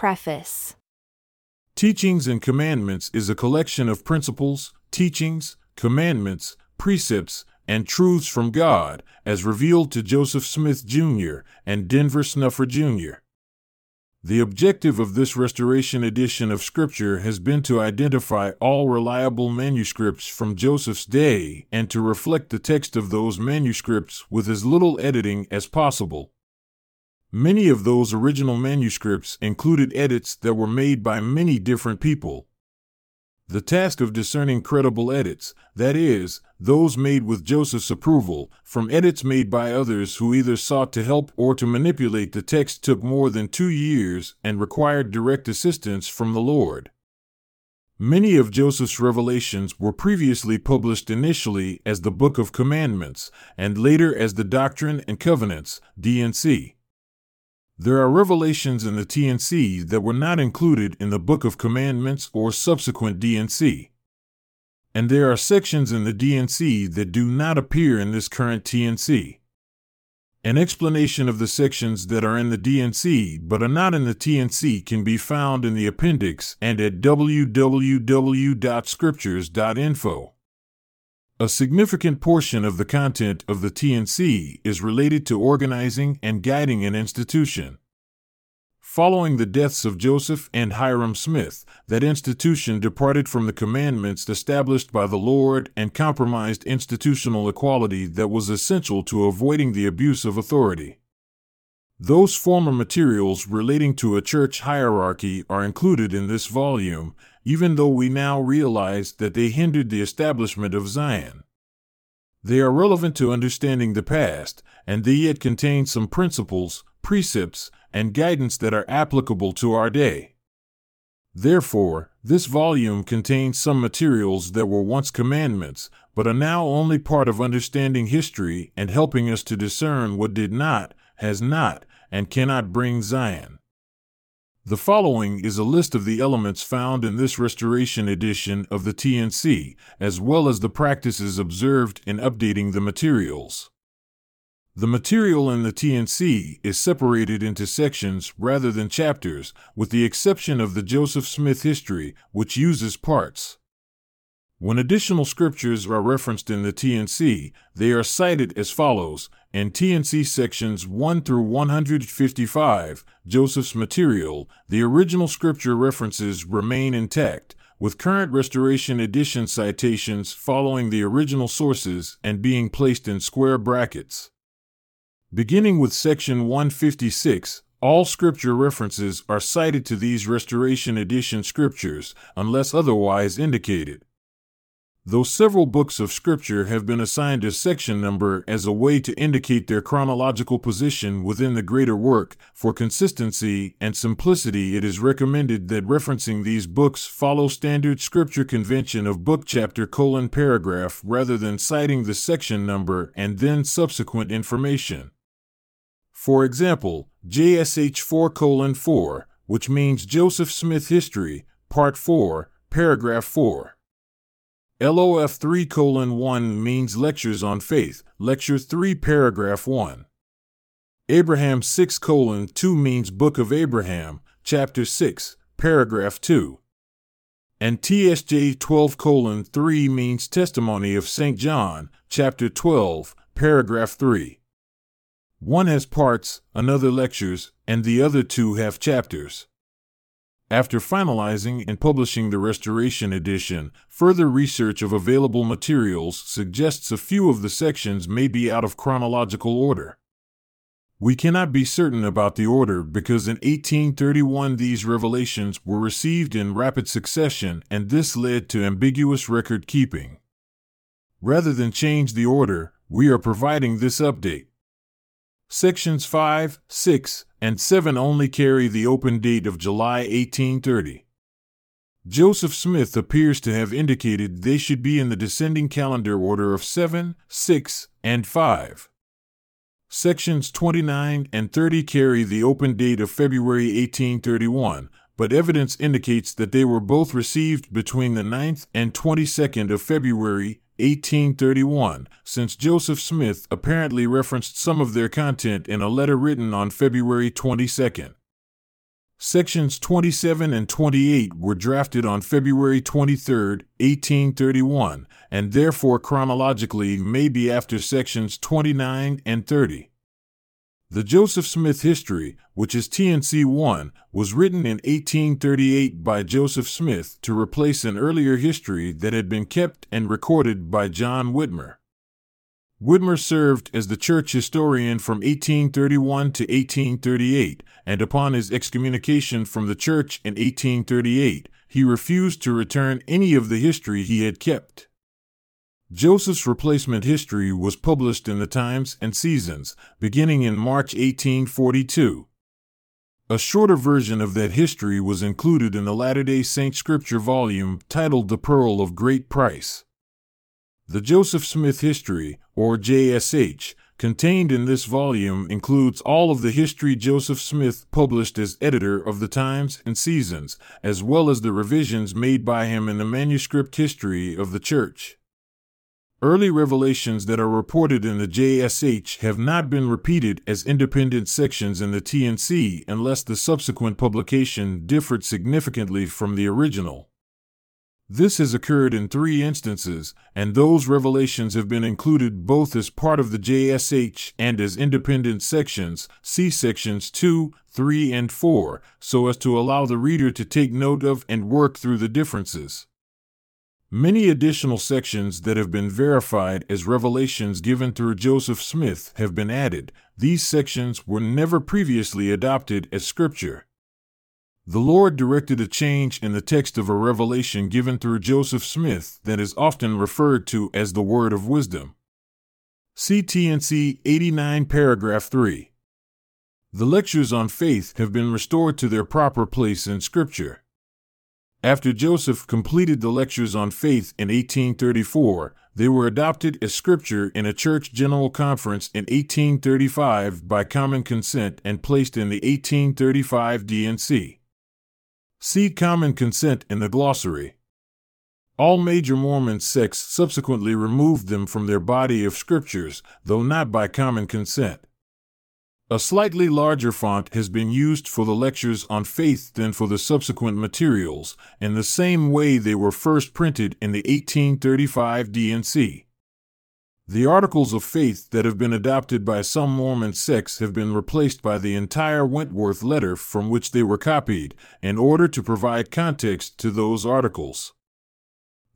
Preface Teachings and Commandments is a collection of principles, teachings, commandments, precepts, and truths from God as revealed to Joseph Smith Jr. and Denver Snuffer Jr. The objective of this restoration edition of Scripture has been to identify all reliable manuscripts from Joseph's day and to reflect the text of those manuscripts with as little editing as possible. Many of those original manuscripts included edits that were made by many different people. The task of discerning credible edits, that is, those made with Joseph's approval, from edits made by others who either sought to help or to manipulate the text, took more than two years and required direct assistance from the Lord. Many of Joseph's revelations were previously published initially as the Book of Commandments and later as the Doctrine and Covenants, D&C. There are revelations in the T&C that were not included in the Book of Commandments or subsequent D&C. There are sections in the D&C that do not appear in this current T&C. An explanation of the sections that are in the D&C but are not in the T&C can be found in the appendix and at www.scriptures.info. A significant portion of the content of the T&C is related to organizing and guiding an institution. Following the deaths of Joseph and Hyrum Smith, that institution departed from the commandments established by the Lord and compromised institutional equality that was essential to avoiding the abuse of authority. Those former materials relating to a church hierarchy are included in this volume, even though we now realize that they hindered the establishment of Zion. They are relevant to understanding the past, and they yet contain some principles, precepts, and guidance that are applicable to our day. Therefore, this volume contains some materials that were once commandments, but are now only part of understanding history and helping us to discern what did not, has not, and cannot bring Zion. The following is a list of the elements found in this restoration edition of the T&C, as well as the practices observed in updating the materials. The material in the T&C is separated into sections rather than chapters, with the exception of the Joseph Smith history, which uses parts. When additional scriptures are referenced in the T&C, they are cited as follows in T&C sections 1 through 155, Joseph's material, the original scripture references remain intact, with current restoration edition citations following the original sources and being placed in square brackets. Beginning with section 156, all scripture references are cited to these restoration edition scriptures unless otherwise indicated. Though several books of Scripture have been assigned a section number as a way to indicate their chronological position within the greater work, for consistency and simplicity, it is recommended that referencing these books follow standard Scripture convention of book chapter colon paragraph rather than citing the section number and then subsequent information. For example, JSH 4 colon 4, which means Joseph Smith History, Part 4, Paragraph 4. LOF 3 colon 1 means Lectures on Faith, Lecture 3 paragraph 1. Abraham 6 colon 2 means Book of Abraham, chapter 6, paragraph 2. And TSJ 12 colon 3 means Testimony of St. John, chapter 12, paragraph 3. One has parts, another lectures, and the other two have chapters. After finalizing and publishing the Restoration Edition, further research of available materials suggests a few of the sections may be out of chronological order. We cannot be certain about the order because in 1831 these revelations were received in rapid succession and this led to ambiguous record keeping. Rather than change the order, we are providing this update. Sections 5, 6, and 7 only carry the open date of July 1830. Joseph Smith appears to have indicated they should be in the descending calendar order of 7, 6, and 5. Sections 29 and 30 carry the open date of February 1831, but evidence indicates that they were both received between the 9th and 22nd of February 1831, since Joseph Smith apparently referenced some of their content in a letter written on February 22. Sections 27 and 28 were drafted on February 23, 1831, and therefore chronologically may be after sections 29 and 30. The Joseph Smith History, which is T&C 1, was written in 1838 by Joseph Smith to replace an earlier history that had been kept and recorded by John Whitmer. Whitmer served as the church historian from 1831 to 1838, and upon his excommunication from the church in 1838, he refused to return any of the history he had kept. Joseph's replacement history was published in the Times and Seasons, beginning in March 1842. A shorter version of that history was included in the Latter day Saint Scripture volume titled The Pearl of Great Price. The Joseph Smith History, or JSH, contained in this volume includes all of the history Joseph Smith published as editor of the Times and Seasons, as well as the revisions made by him in the manuscript history of the Church. Early revelations that are reported in the JSH have not been repeated as independent sections in the T&C unless the subsequent publication differed significantly from the original. This has occurred in three instances, and those revelations have been included both as part of the JSH and as independent sections, see sections 2, 3, and 4, so as to allow the reader to take note of and work through the differences. Many additional sections that have been verified as revelations given through Joseph Smith have been added. These sections were never previously adopted as scripture. The Lord directed a change in the text of a revelation given through Joseph Smith that is often referred to as the Word of Wisdom. CTNC 89 paragraph 3. The lectures on faith have been restored to their proper place in Scripture. After Joseph completed the lectures on faith in 1834, they were adopted as scripture in a church general conference in 1835 by common consent and placed in the 1835 D&C. See Common Consent in the glossary. All major Mormon sects subsequently removed them from their body of scriptures, though not by common consent. A slightly larger font has been used for the lectures on faith than for the subsequent materials, in the same way they were first printed in the 1835 D&C. The articles of faith that have been adopted by some Mormon sects have been replaced by the entire Wentworth letter from which they were copied, in order to provide context to those articles.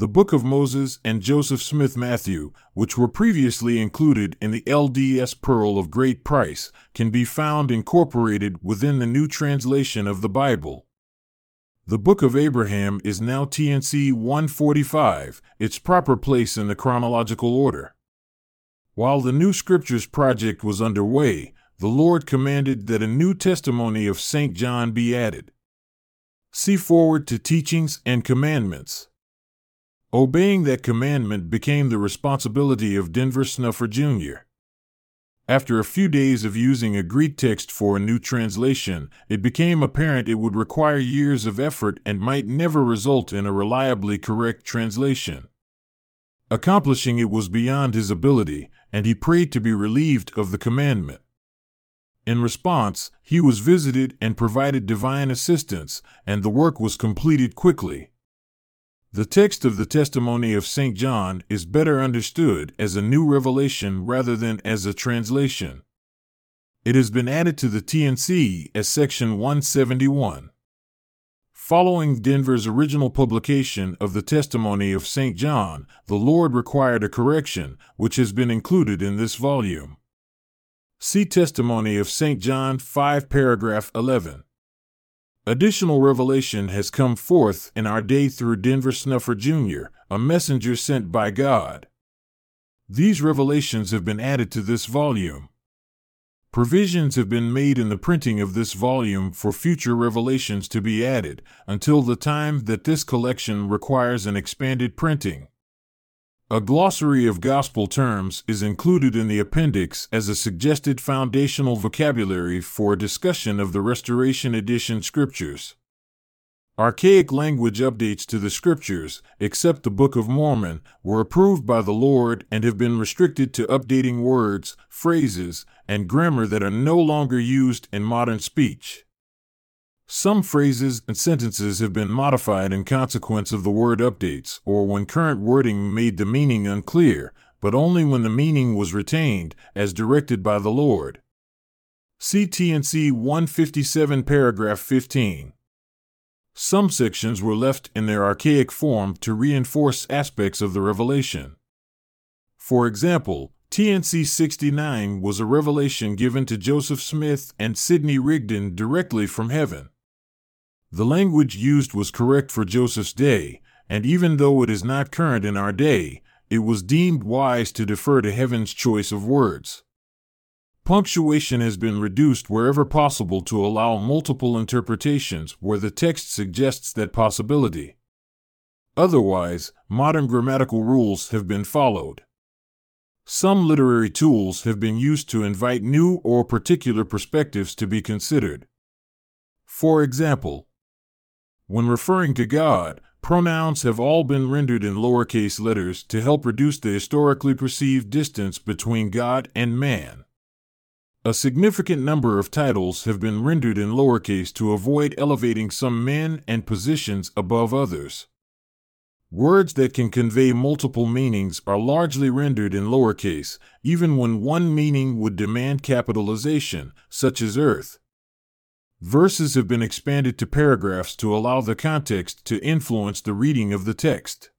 The Book of Moses and Joseph Smith Matthew, which were previously included in the LDS Pearl of Great Price, can be found incorporated within the new translation of the Bible. The Book of Abraham is now T&C 145, its proper place in the chronological order. While the New Scriptures project was underway, the Lord commanded that a new testimony of St. John be added. See foreword to Teachings and Commandments. Obeying that commandment became the responsibility of Denver Snuffer Jr. After a few days of using a Greek text for a new translation, it became apparent it would require years of effort and might never result in a reliably correct translation. Accomplishing it was beyond his ability, and he prayed to be relieved of the commandment. In response, he was visited and provided divine assistance, and the work was completed quickly. The text of the testimony of St. John is better understood as a new revelation rather than as a translation. It has been added to the T&C as Section 171. Following Denver's original publication of the testimony of St. John, the Lord required a correction, which has been included in this volume. See Testimony of St. John 5, paragraph 11. Additional revelation has come forth in our day through Denver Snuffer Jr., a messenger sent by God. These revelations have been added to this volume. Provisions have been made in the printing of this volume for future revelations to be added, until the time that this collection requires an expanded printing. A glossary of gospel terms is included in the appendix as a suggested foundational vocabulary for a discussion of the Restoration Edition scriptures. Archaic language updates to the scriptures, except the Book of Mormon, were approved by the Lord and have been restricted to updating words, phrases, and grammar that are no longer used in modern speech. Some phrases and sentences have been modified in consequence of the word updates or when current wording made the meaning unclear, but only when the meaning was retained, as directed by the Lord. See T&C 157, paragraph 15. Some sections were left in their archaic form to reinforce aspects of the revelation. For example, T&C 69 was a revelation given to Joseph Smith and Sidney Rigdon directly from heaven. The language used was correct for Joseph's day, and even though it is not current in our day, it was deemed wise to defer to heaven's choice of words. Punctuation has been reduced wherever possible to allow multiple interpretations where the text suggests that possibility. Otherwise, modern grammatical rules have been followed. Some literary tools have been used to invite new or particular perspectives to be considered. For example, when referring to God, pronouns have all been rendered in lowercase letters to help reduce the historically perceived distance between God and man. A significant number of titles have been rendered in lowercase to avoid elevating some men and positions above others. Words that can convey multiple meanings are largely rendered in lowercase, even when one meaning would demand capitalization, such as earth. Verses have been expanded to paragraphs to allow the context to influence the reading of the text.